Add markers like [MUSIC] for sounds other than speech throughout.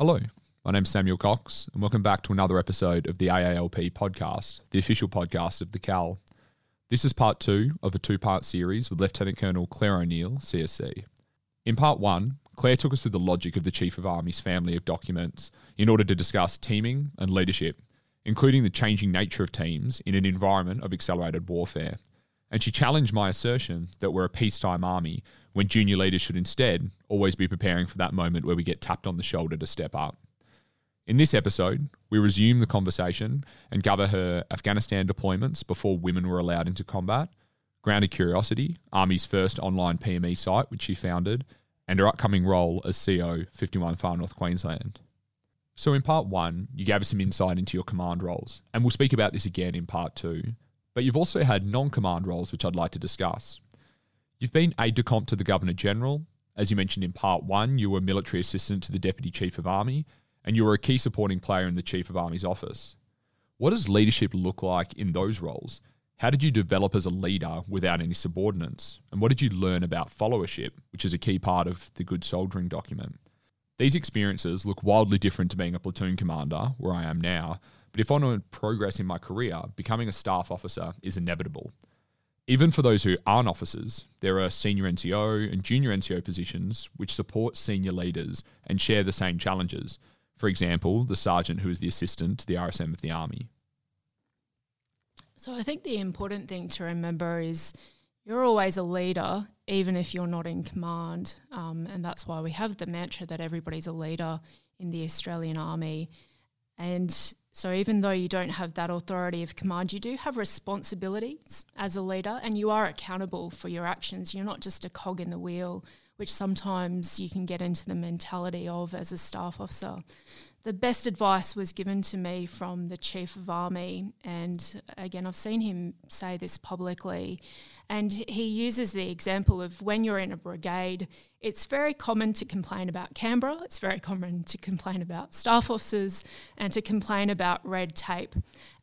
Hello, my name's Samuel Cox, and welcome back to another episode of the AALP podcast, the official podcast of the CAL. This is part two of a two part series with Lieutenant Colonel Clare O'Neill, CSC. In part one, Clare took us through the logic of the Chief of Army's family of documents in order to discuss teaming and leadership, including the changing nature of teams in an environment of accelerated warfare. And she challenged my assertion that we're a peacetime army when junior leaders should instead always be preparing for that moment where we get tapped on the shoulder to step up. In this episode, we resume the conversation and cover her Afghanistan deployments before women were allowed into combat, Grounded Curiosity, Army's first online PME site, which she founded, and her upcoming role as CO 51 Far North Queensland. So, in part one, you gave us some insight into your command roles, and we'll speak about this again in part two. But you've also had non command roles, which I'd like to discuss. You've been aide de camp to the Governor General. As you mentioned in part one, you were military assistant to the Deputy Chief of Army, and you were a key supporting player in the Chief of Army's office. What does leadership look like in those roles? How did you develop as a leader without any subordinates? And what did you learn about followership, which is a key part of the good soldiering document? These experiences look wildly different to being a platoon commander, where I am now, but if I want to progress in my career, becoming a staff officer is inevitable. Even for those who aren't officers, there are senior NCO and junior NCO positions which support senior leaders and share the same challenges, for example, the sergeant who is the assistant to the RSM of the Army. So I think the important thing to remember is you're always a leader, even if you're not in command. Um, and that's why we have the mantra that everybody's a leader in the Australian Army. And so even though you don't have that authority of command, you do have responsibilities as a leader and you are accountable for your actions. You're not just a cog in the wheel which sometimes you can get into the mentality of as a staff officer. The best advice was given to me from the Chief of Army, and again, I've seen him say this publicly. And he uses the example of when you're in a brigade, it's very common to complain about Canberra, it's very common to complain about staff officers, and to complain about red tape.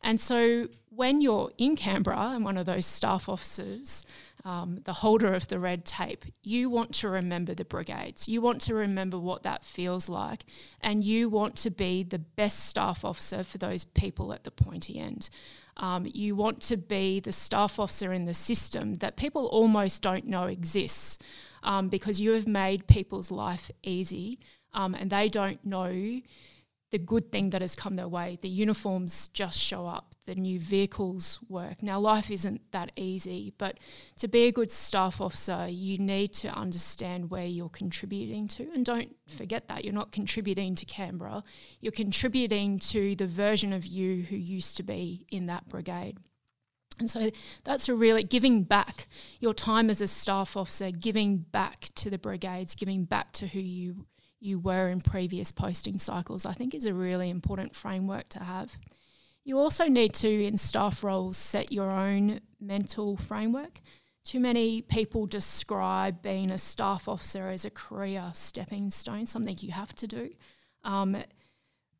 And so when you're in Canberra and one of those staff officers, um, the holder of the red tape, you want to remember the brigades. You want to remember what that feels like, and you want to be the best staff officer for those people at the pointy end. Um, you want to be the staff officer in the system that people almost don't know exists um, because you have made people's life easy um, and they don't know the good thing that has come their way. The uniforms just show up, the new vehicles work. Now, life isn't that easy, but to be a good staff officer, you need to understand where you're contributing to. And don't forget that you're not contributing to Canberra, you're contributing to the version of you who used to be in that brigade. And so that's a really giving back your time as a staff officer, giving back to the brigades, giving back to who you you were in previous posting cycles, I think is a really important framework to have. You also need to, in staff roles, set your own mental framework. Too many people describe being a staff officer as a career stepping stone, something you have to do. Um,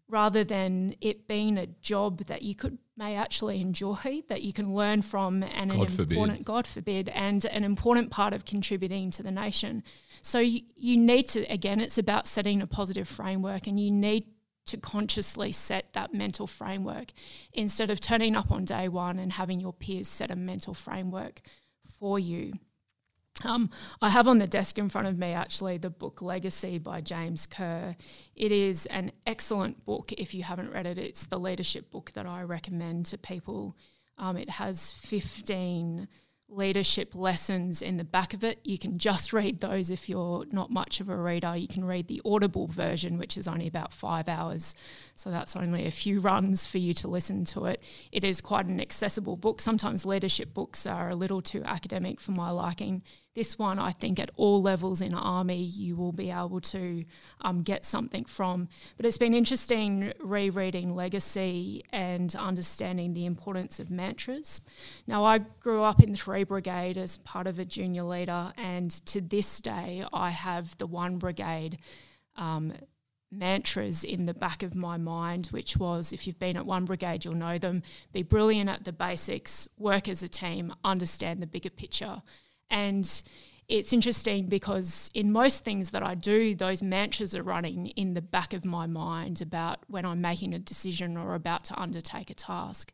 rather than it being a job that you could may actually enjoy, that you can learn from, and God an forbid. important God forbid, and an important part of contributing to the nation. So you, you need to again, it's about setting a positive framework, and you need to consciously set that mental framework instead of turning up on day one and having your peers set a mental framework for you. Um, I have on the desk in front of me actually the book Legacy by James Kerr. It is an excellent book if you haven't read it. It's the leadership book that I recommend to people. Um, it has 15 leadership lessons in the back of it. You can just read those if you're not much of a reader. You can read the Audible version, which is only about five hours. So that's only a few runs for you to listen to it. It is quite an accessible book. Sometimes leadership books are a little too academic for my liking. This one, I think, at all levels in army, you will be able to um, get something from. But it's been interesting rereading Legacy and understanding the importance of mantras. Now, I grew up in 3 Brigade as part of a junior leader, and to this day, I have the 1 Brigade. Um, mantras in the back of my mind, which was if you've been at one brigade, you'll know them be brilliant at the basics, work as a team, understand the bigger picture. And it's interesting because in most things that I do, those mantras are running in the back of my mind about when I'm making a decision or about to undertake a task.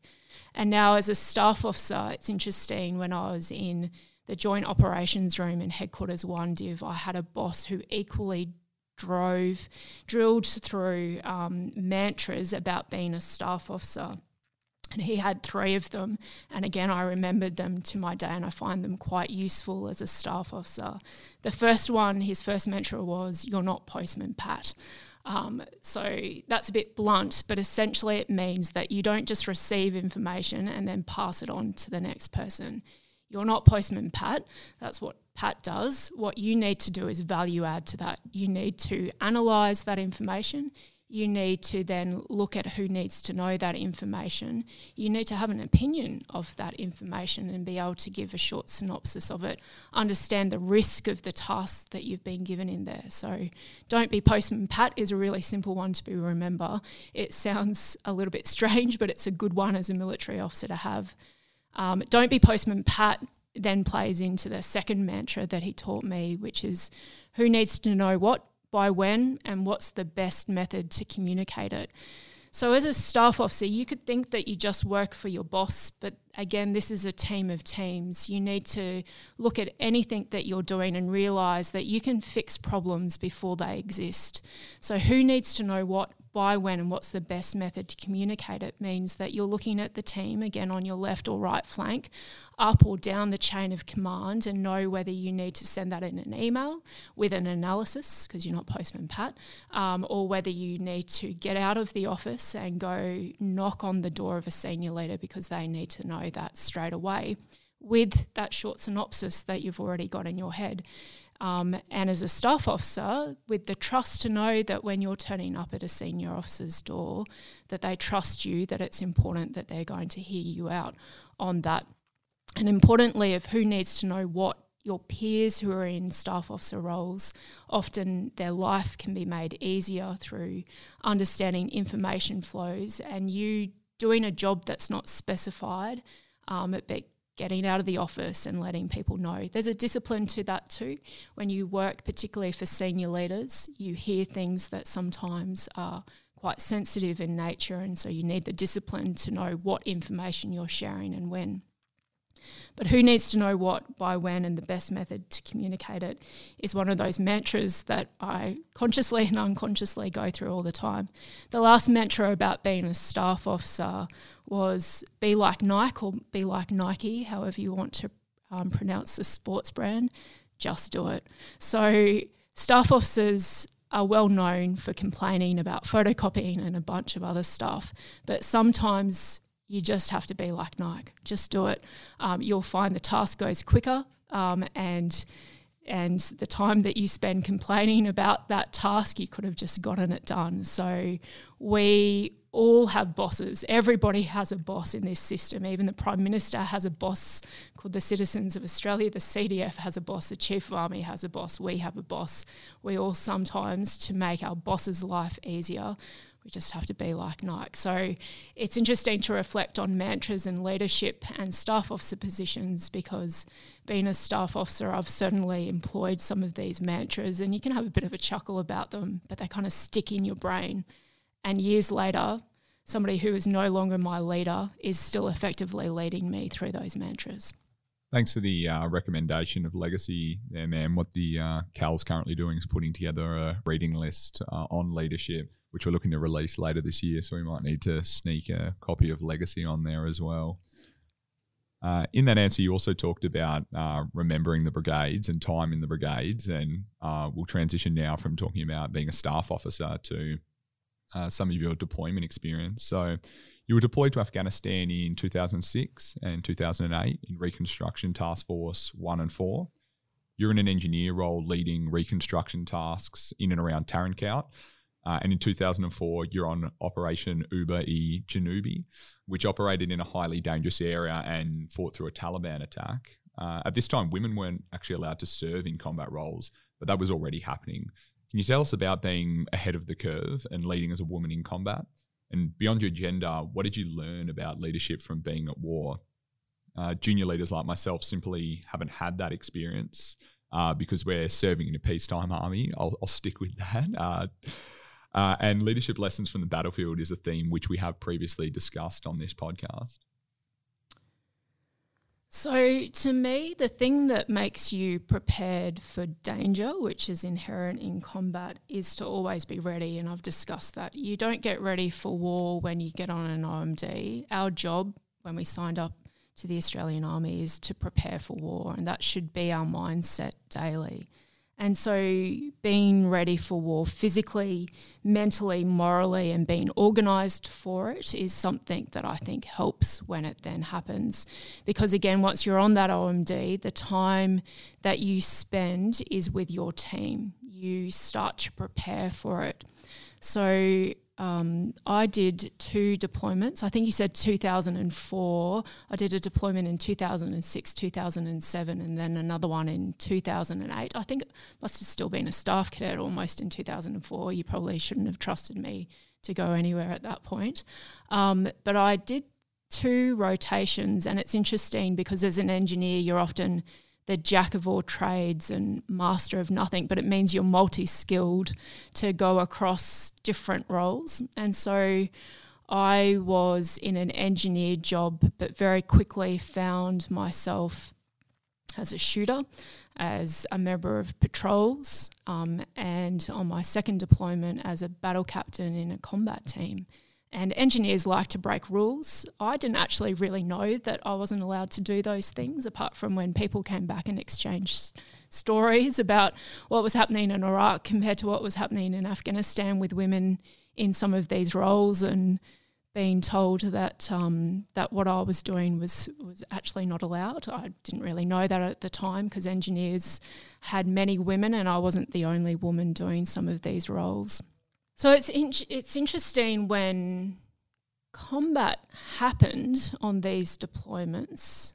And now, as a staff officer, it's interesting when I was in the joint operations room in headquarters one div, I had a boss who equally drove, drilled through um, mantras about being a staff officer. And he had three of them. And again, I remembered them to my day and I find them quite useful as a staff officer. The first one, his first mantra was, You're not Postman Pat. Um, so that's a bit blunt, but essentially it means that you don't just receive information and then pass it on to the next person. You're not Postman Pat. That's what Pat does. What you need to do is value add to that. You need to analyze that information. You need to then look at who needs to know that information. You need to have an opinion of that information and be able to give a short synopsis of it. Understand the risk of the task that you've been given in there. So, don't be postman Pat is a really simple one to be remember. It sounds a little bit strange, but it's a good one as a military officer to have. Um, don't be postman Pat then plays into the second mantra that he taught me, which is who needs to know what, by when, and what's the best method to communicate it. So, as a staff officer, you could think that you just work for your boss, but again, this is a team of teams. You need to look at anything that you're doing and realize that you can fix problems before they exist. So, who needs to know what, by when, and what's the best method to communicate it means that you're looking at the team again on your left or right flank, up or down the chain of command, and know whether you need to send that in an email with an analysis, because you're not Postman Pat, um, or whether you need to get out of the office and go knock on the door of a senior leader because they need to know know that straight away with that short synopsis that you've already got in your head. Um, and as a staff officer, with the trust to know that when you're turning up at a senior officer's door, that they trust you, that it's important that they're going to hear you out on that. And importantly, of who needs to know what your peers who are in staff officer roles, often their life can be made easier through understanding information flows and you doing a job that's not specified, um, but getting out of the office and letting people know. There's a discipline to that too. When you work, particularly for senior leaders, you hear things that sometimes are quite sensitive in nature, and so you need the discipline to know what information you're sharing and when. But who needs to know what by when and the best method to communicate it is one of those mantras that I consciously and unconsciously go through all the time. The last mantra about being a staff officer was be like Nike or be like Nike, however you want to um, pronounce the sports brand, just do it. So, staff officers are well known for complaining about photocopying and a bunch of other stuff, but sometimes you just have to be like Nike. Just do it. Um, you'll find the task goes quicker um, and and the time that you spend complaining about that task, you could have just gotten it done. So we all have bosses. Everybody has a boss in this system. Even the Prime Minister has a boss called the Citizens of Australia. The CDF has a boss. The Chief of Army has a boss. We have a boss. We all sometimes, to make our boss's life easier, we just have to be like Nike. So it's interesting to reflect on mantras and leadership and staff officer positions because being a staff officer, I've certainly employed some of these mantras and you can have a bit of a chuckle about them, but they kind of stick in your brain. And years later, somebody who is no longer my leader is still effectively leading me through those mantras. Thanks for the uh, recommendation of legacy there, man. What the uh, CAL's currently doing is putting together a reading list uh, on leadership which we're looking to release later this year. So we might need to sneak a copy of Legacy on there as well. Uh, in that answer, you also talked about uh, remembering the brigades and time in the brigades, and uh, we'll transition now from talking about being a staff officer to uh, some of your deployment experience. So, you were deployed to Afghanistan in 2006 and 2008 in Reconstruction Task Force 1 and 4. You're in an engineer role leading reconstruction tasks in and around Tarin Kowt. Uh, and in 2004, you're on Operation Uber e Janubi, which operated in a highly dangerous area and fought through a Taliban attack. Uh, at this time, women weren't actually allowed to serve in combat roles, but that was already happening. Can you tell us about being ahead of the curve and leading as a woman in combat? And beyond your gender, what did you learn about leadership from being at war? Uh, junior leaders like myself simply haven't had that experience. uh, because we're serving in a peacetime army. I'll, I'll stick with that. [LAUGHS] Uh, uh, and leadership lessons from the battlefield is a theme which we have previously discussed on this podcast. So, to me, the thing that makes you prepared for danger, which is inherent in combat, is to always be ready. And I've discussed that. You don't get ready for war when you get on an OMD. Our job when we signed up to the Australian Army is to prepare for war, and that should be our mindset daily. And so, being ready for war physically, mentally, morally, and being organised for it is something that I think helps when it then happens. Because, again, once you're on that OMD, the time that you spend is with your team. You start to prepare for it. So, um, I did two deployments. I think you said 2004. I did a deployment in 2006, 2007, and then another one in 2008. I think it must have still been a staff cadet almost in 2004. You probably shouldn't have trusted me to go anywhere at that point. Um, but I did two rotations, and it's interesting because as an engineer, you're often the jack of all trades and master of nothing, but it means you're multi skilled to go across different roles. And so I was in an engineer job, but very quickly found myself as a shooter, as a member of patrols, um, and on my second deployment as a battle captain in a combat team. And engineers like to break rules. I didn't actually really know that I wasn't allowed to do those things, apart from when people came back and exchanged stories about what was happening in Iraq compared to what was happening in Afghanistan with women in some of these roles, and being told that um, that what I was doing was was actually not allowed. I didn't really know that at the time because engineers had many women, and I wasn't the only woman doing some of these roles. So it's in, it's interesting when combat happened on these deployments.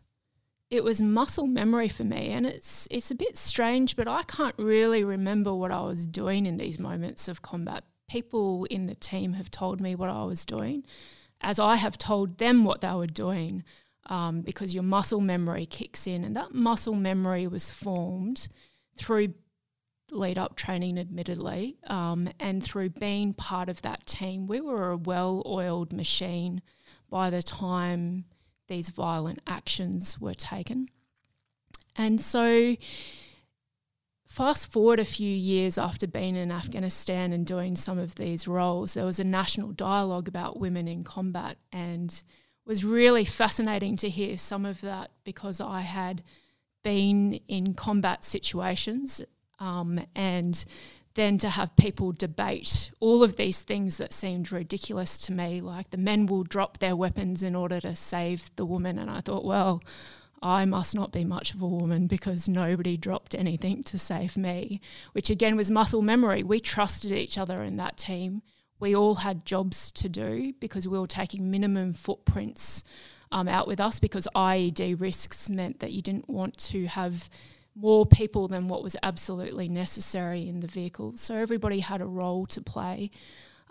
It was muscle memory for me, and it's it's a bit strange, but I can't really remember what I was doing in these moments of combat. People in the team have told me what I was doing, as I have told them what they were doing, um, because your muscle memory kicks in, and that muscle memory was formed through lead up training, admittedly, um, and through being part of that team, we were a well oiled machine by the time these violent actions were taken. And so, fast forward a few years after being in Afghanistan and doing some of these roles, there was a national dialogue about women in combat, and was really fascinating to hear some of that because I had been in combat situations um, and then to have people debate all of these things that seemed ridiculous to me, like the men will drop their weapons in order to save the woman. And I thought, well, I must not be much of a woman because nobody dropped anything to save me, which again was muscle memory. We trusted each other in that team. We all had jobs to do because we were taking minimum footprints um, out with us because IED risks meant that you didn't want to have more people than what was absolutely necessary in the vehicle. So everybody had a role to play.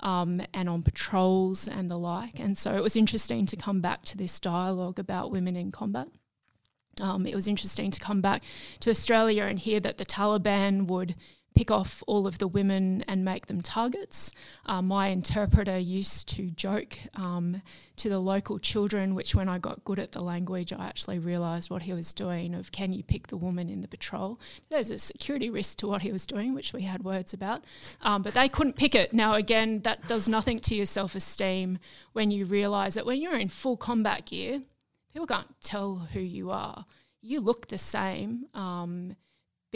Um, and on patrols and the like. And so it was interesting to come back to this dialogue about women in combat. Um, it was interesting to come back to Australia and hear that the Taliban would pick off all of the women and make them targets. Uh, my interpreter used to joke um, to the local children, which when I got good at the language, I actually realised what he was doing of can you pick the woman in the patrol? There's a security risk to what he was doing, which we had words about. Um, but they couldn't pick it. Now, again, that does nothing to your self-esteem when you realise that when you're in full combat gear, people can't tell who you are. You look the same. Um,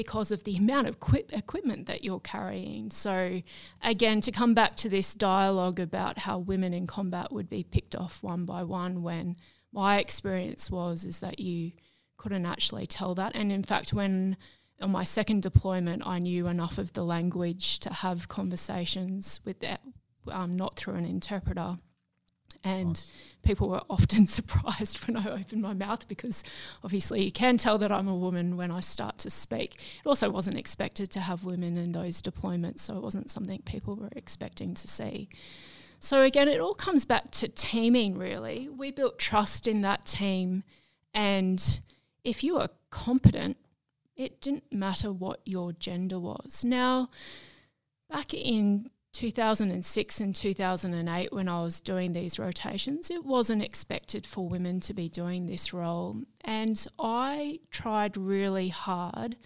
because of the amount of equip- equipment that you're carrying. So, again, to come back to this dialogue about how women in combat would be picked off one by one, when my experience was is that you couldn't actually tell that. And in fact, when on my second deployment, I knew enough of the language to have conversations with that, um, not through an interpreter. And nice. people were often [LAUGHS] surprised when I opened my mouth because obviously you can tell that I'm a woman when I start to speak. It also wasn't expected to have women in those deployments, so it wasn't something people were expecting to see. So again, it all comes back to teaming, really. We built trust in that team. And if you are competent, it didn't matter what your gender was. Now, back in 2006 and 2008, when I was doing these rotations, it wasn't expected for women to be doing this role. And I tried really hard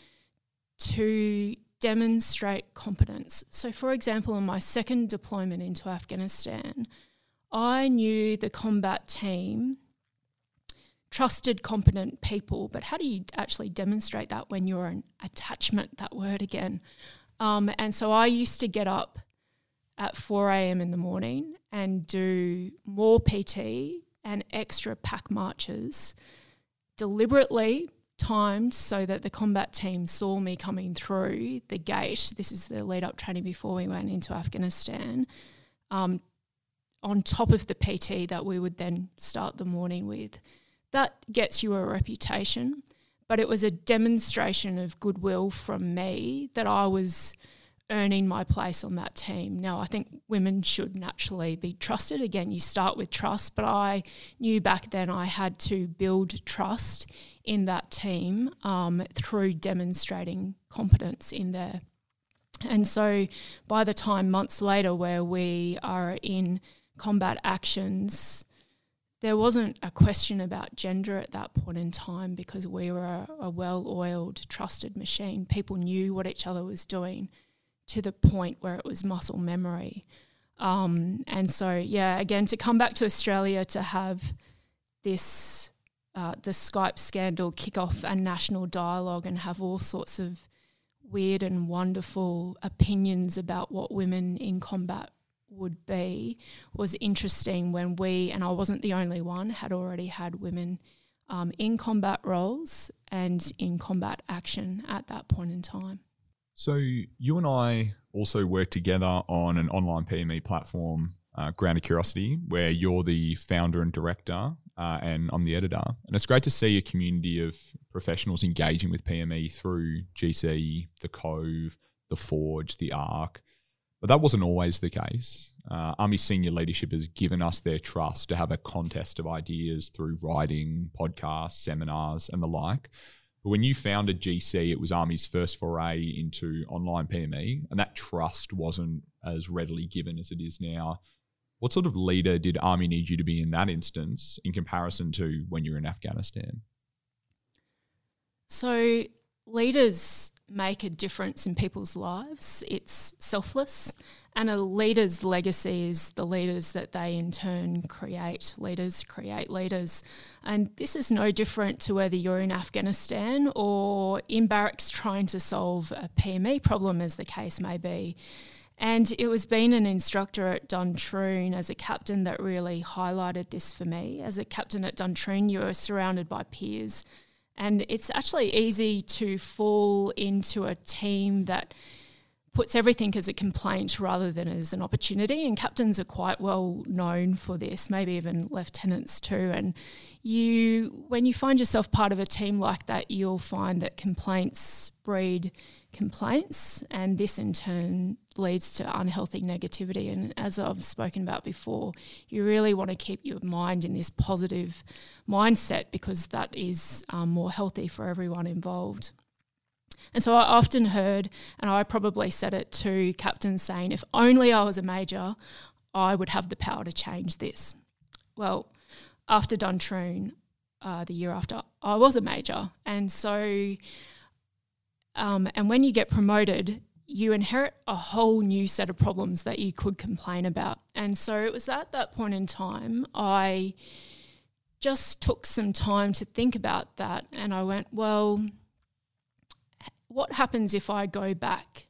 to demonstrate competence. So, for example, in my second deployment into Afghanistan, I knew the combat team trusted, competent people, but how do you actually demonstrate that when you're an attachment, that word again? Um, and so I used to get up at 4 a.m. in the morning and do more PT and extra pack marches deliberately timed so that the combat team saw me coming through the gate. This is the lead up training before we went into Afghanistan. Um, on top of the PT that we would then start the morning with. That gets you a reputation, but it was a demonstration of goodwill from me that I was earning my place on that team. Now, I think women should naturally be trusted. Again, you start with trust, but I knew back then I had to build trust in that team um, through demonstrating competence in there. And so by the time months later, where we are in combat actions, there wasn't a question about gender at that point in time because we were a, a well oiled, trusted machine. People knew what each other was doing to the point where it was muscle memory. Um, and so, yeah, again, to come back to Australia to have this, uh, the Skype scandal kick off a national dialogue and have all sorts of weird and wonderful opinions about what women in combat would be was interesting when we, and I wasn't the only one, had already had women um, in combat roles and in combat action at that point in time. So you and I also work together on an online PME platform, uh, Grounded Curiosity, where you're the founder and director, uh, and I'm the editor. And it's great to see a community of professionals engaging with PME through GC, the Cove, the Forge, the Arc. But that wasn't always the case. Uh, Army senior leadership has given us their trust to have a contest of ideas through writing, podcasts, seminars, and the like. But when you founded GC, it was Army's first foray into online PME, and that trust wasn't as readily given as it is now. What sort of leader did Army need you to be in that instance in comparison to when you're in Afghanistan? So, leaders make a difference in people's lives. It's selfless and a leader's legacy is the leaders that they in turn create. Leaders create leaders. And this is no different to whether you're in Afghanistan or in barracks trying to solve a PME problem, as the case may be. And it was being an instructor at Duntroon as a captain that really highlighted this for me. As a captain at Duntroon, you are surrounded by peers. And it's actually easy to fall into a team that puts everything as a complaint rather than as an opportunity. And captains are quite well known for this, maybe even lieutenants too. And you, when you find yourself part of a team like that, you'll find that complaints breed complaints, and this in turn leads to unhealthy negativity. And as I've spoken about before, you really want to keep your mind in this positive mindset because that is um, more healthy for everyone involved. And so I often heard, and I probably said it to captains saying, if only I was a major, I would have the power to change this. Well, after Duntroon, uh, the year after, I was a major. And so, um, and when you get promoted, you inherit a whole new set of problems that you could complain about. And so it was at that point in time, I just took some time to think about that. And I went, well, what happens if I go back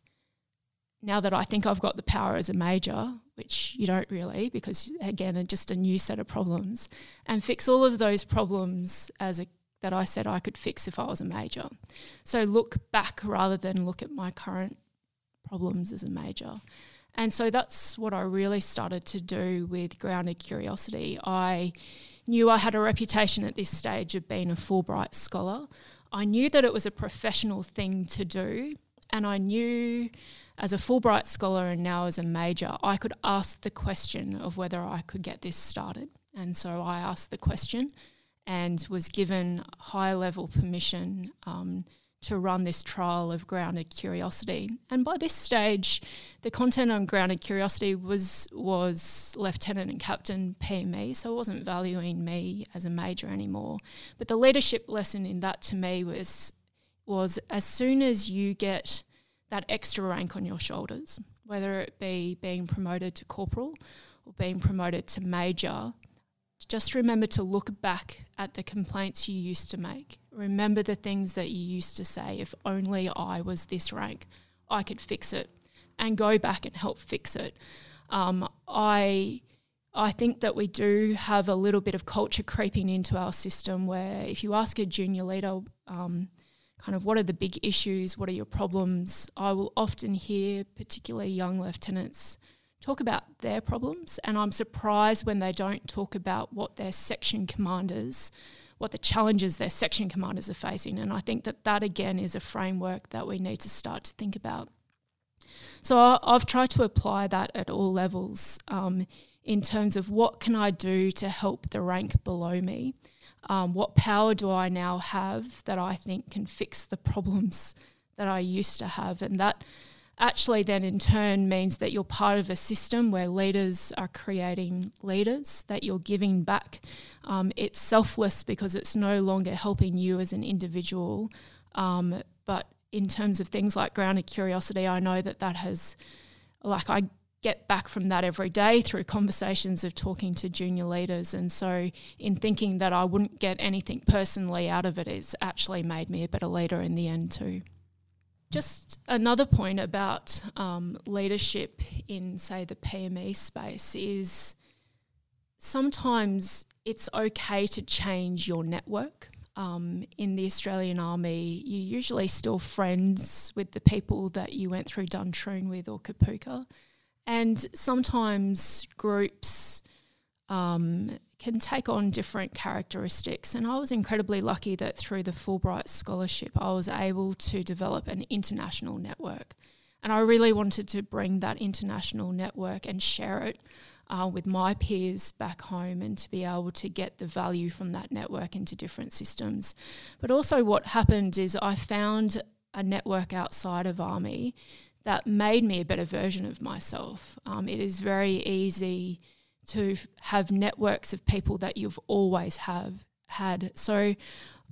now that I think I've got the power as a major, which you don't really, because again, just a new set of problems, and fix all of those problems as a that I said I could fix if I was a major. So look back rather than look at my current problems as a major. And so that's what I really started to do with Grounded Curiosity. I knew I had a reputation at this stage of being a Fulbright scholar. I knew that it was a professional thing to do, and I knew as a Fulbright scholar and now as a major, I could ask the question of whether I could get this started. And so I asked the question and was given high level permission um, to run this trial of grounded curiosity. And by this stage, the content on grounded curiosity was was lieutenant and captain PME, so it wasn't valuing me as a major anymore. But the leadership lesson in that to me was was as soon as you get that extra rank on your shoulders, whether it be being promoted to corporal or being promoted to major, just remember to look back at the complaints you used to make. Remember the things that you used to say. If only I was this rank, I could fix it, and go back and help fix it. Um, I I think that we do have a little bit of culture creeping into our system where if you ask a junior leader, um, kind of what are the big issues, what are your problems, I will often hear, particularly young lieutenants, talk about their problems. And I'm surprised when they don't talk about what their section commanders, what the challenges their section commanders are facing. And I think that that again is a framework that we need to start to think about. So I've tried to apply that at all levels um, in terms of what can I do to help the rank below me. Um, what power do I now have that I think can fix the problems that I used to have? And that actually then in turn means that you're part of a system where leaders are creating leaders, that you're giving back. Um, it's selfless because it's no longer helping you as an individual. Um, but in terms of things like grounded curiosity, I know that that has, like, I get back from that every day through conversations of talking to junior leaders. And so, in thinking that I wouldn't get anything personally out of it, it's actually made me a better leader in the end, too. Just another point about um, leadership in, say, the PME space is sometimes it's okay to change your network. Um, in the Australian Army, you're usually still friends with the people that you went through Duntroon with or Kapooka. And sometimes groups um, can take on different characteristics. And I was incredibly lucky that through the Fulbright Scholarship, I was able to develop an international network. And I really wanted to bring that international network and share it uh, with my peers back home and to be able to get the value from that network into different systems. But also, what happened is I found a network outside of Army that made me a better version of myself. Um, it is very easy to have networks of people that you've always have had. So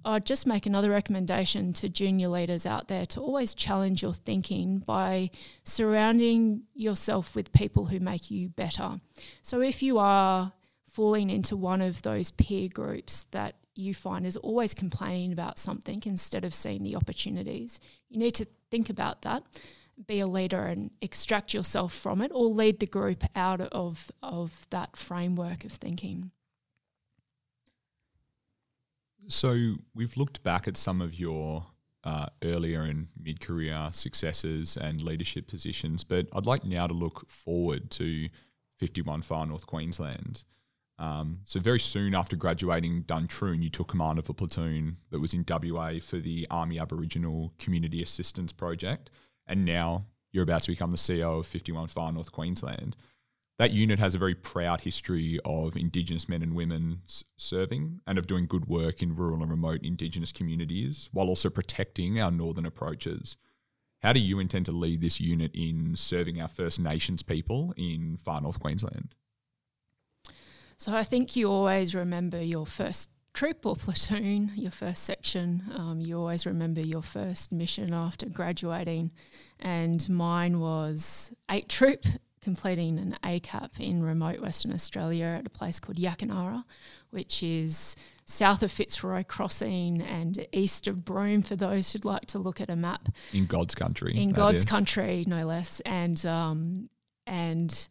I'd just make another recommendation to junior leaders out there to always challenge your thinking by surrounding yourself with people who make you better. So if you are falling into one of those peer groups that you find is always complaining about something instead of seeing the opportunities, you need to think about that be a leader and extract yourself from it or lead the group out of, of that framework of thinking. So we've looked back at some of your uh, earlier and mid career successes and leadership positions, but I'd like now to look forward to 51 Far North Queensland. Um, so very soon after graduating Duntroon, you took command of a platoon that was in WA for the Army Aboriginal Community Assistance Project and now you're about to become the CEO of 51 Far North Queensland. That unit has a very proud history of Indigenous men and women s- serving and of doing good work in rural and remote Indigenous communities while also protecting our northern approaches. How do you intend to lead this unit in serving our First Nations people in Far North Queensland? So I think you always remember your first troop or platoon, your first section. Um, you always remember your first mission after graduating, and mine was 8 Troop, completing an ACAP in remote Western Australia at a place called Yakanarra, which is south of Fitzroy Crossing and east of Broome for those who'd like to look at a map. In God's country. In God's is. country, no less. And, um, and,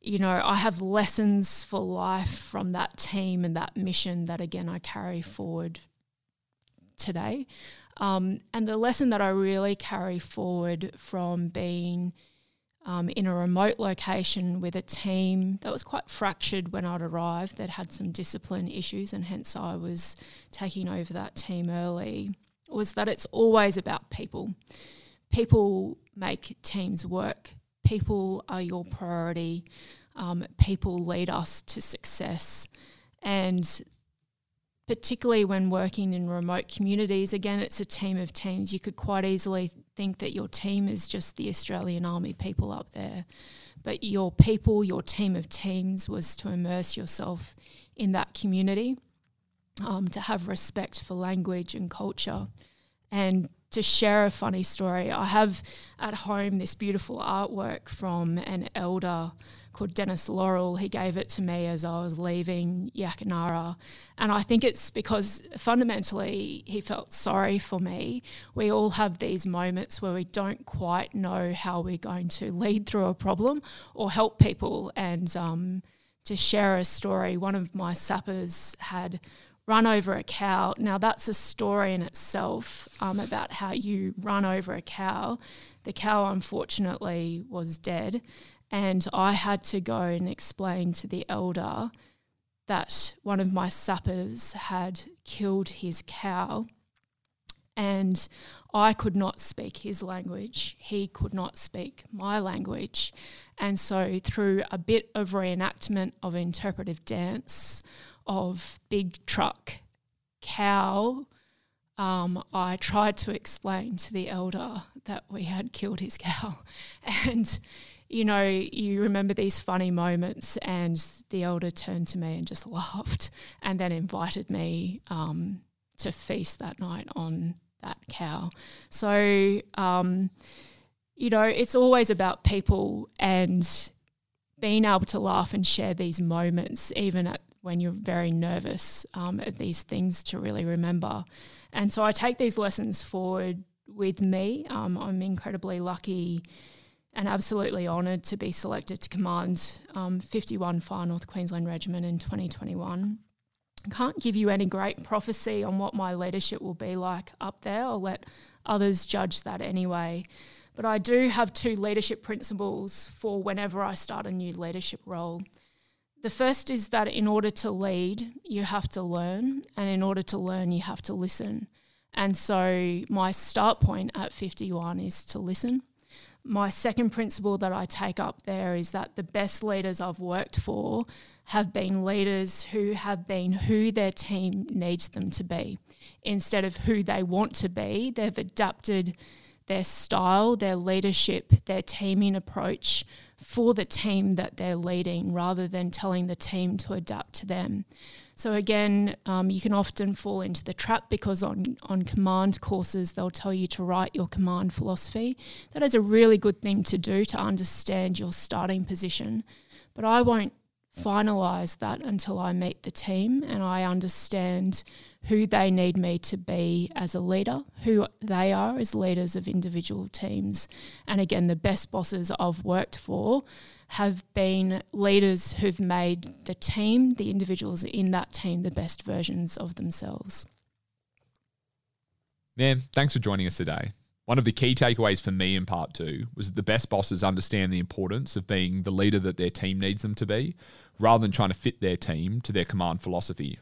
you know, I have lessons for life from that team and that mission that, again, I carry forward today. Um, and the lesson that I really carry forward from being um, in a remote location with a team that was quite fractured when I'd arrived, that had some discipline issues, and hence I was taking over that team early, was that it's always about people. People make teams work people are your priority, um, people lead us to success. And particularly when working in remote communities. Again, it's a team of teams. You could quite easily think that your team is just the Australian Army people up there. But your people, your team of teams, was to immerse yourself in that community, um, to have respect for language and culture, and to share a funny story. I have at home this beautiful artwork from an elder called Dennis Laurel. He gave it to me as I was leaving Yakanarra. And I think it's because fundamentally he felt sorry for me. We all have these moments where we don't quite know how we're going to lead through a problem or help people. And um, to share a story, one of my sappers had run over a cow. Now, that's a story in itself um, about how you run over a cow. The cow, unfortunately, was dead. And I had to go and explain to the elder that one of my sappers had killed his cow. And I could not speak his language. He could not speak my language. And so, through a bit of reenactment of interpretive dance, of big truck, cow, um, I tried to explain to the elder that we had killed his cow. [LAUGHS] And you know, you remember these funny moments, and the elder turned to me and just [LAUGHS] laughed, and then invited me um, to feast that night on that cow. So, um, you know, it's always about people and being able to laugh and share these moments, even at when you're very nervous, um, at these things to really remember. And so I take these lessons forward with me. Um, I'm incredibly lucky and absolutely honoured to be selected to command um, 51 Far North Queensland Regiment in 2021. I can't give you any great prophecy on what my leadership will be like up there. I'll let others judge that anyway. But I do have two leadership principles for whenever I start a new leadership role. The first is that in order to lead, you have to learn, and in order to learn, you have to listen. And so my start point at 51 is to listen my second principle that I take up there is that the best leaders I've worked for have been leaders who have been who their team needs them to be. Instead of who they want to be, they've adapted their style, their leadership, their teaming approach for the team that they're leading rather than telling the team to adapt to them. So again, um, you can often fall into the trap because on on command courses they'll tell you to write your command philosophy. That is a really good thing to do to understand your starting position. But I won't finalize that until I meet the team and I understand who they need me to be as a leader, who they are as leaders of individual teams. And again, the best bosses I've worked for have been leaders who've made the team, the individuals in that team, the best versions of themselves. Man, thanks for joining us today. One of the key takeaways for me in part two was that the best bosses understand the importance of being the leader that their team needs them to be, rather than trying to fit their team to their command philosophy.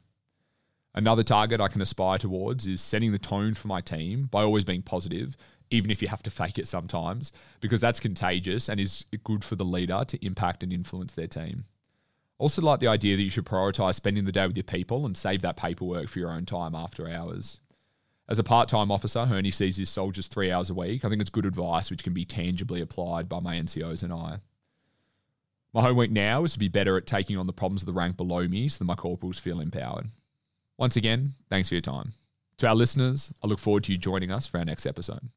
Another target I can aspire towards is setting the tone for my team by always being positive even if you have to fake it sometimes, because that's contagious and is good for the leader to impact and influence their team. Also, like the idea that you should prioritize spending the day with your people and save that paperwork for your own time after hours. As a part time officer only sees his soldiers three hours a week, I think it's good advice which can be tangibly applied by my NCOs and I. My homework now is to be better at taking on the problems of the rank below me so that my corporals feel empowered. Once again, thanks for your time. To our listeners, I look forward to you joining us for our next episode.